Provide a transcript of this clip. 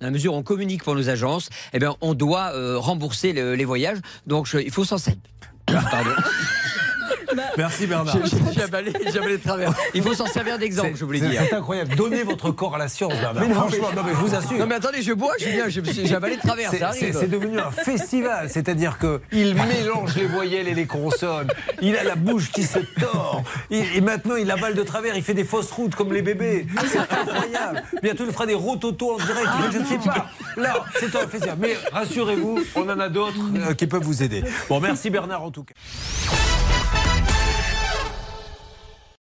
dans la mesure où communique pour nos agences, eh bien, on doit euh, rembourser le- les voyages. Donc, il faut s'en. Pardon. Merci Bernard. Avalé de travers. Il faut s'en servir d'exemple, je voulais dire. C'est incroyable. Donnez votre corps à la science, Bernard. Franchement, non, mais je vous assure. Non mais attendez, je bois, Julien, avalé de travers, C'est- ça C'est arrive. c'est devenu un festival, c'est-à-dire qu'il mélange les voyelles et les consonnes, il a la bouche qui se tord, et, et maintenant il avale de travers, il fait des fausses routes comme les bébés. C'est incroyable. Bientôt il fera des rototos en direct, je ne sais pas. Là, c'est un festival. Mais rassurez-vous, on en a d'autres euh, qui peuvent vous aider. Bon, merci Bernard en tout cas.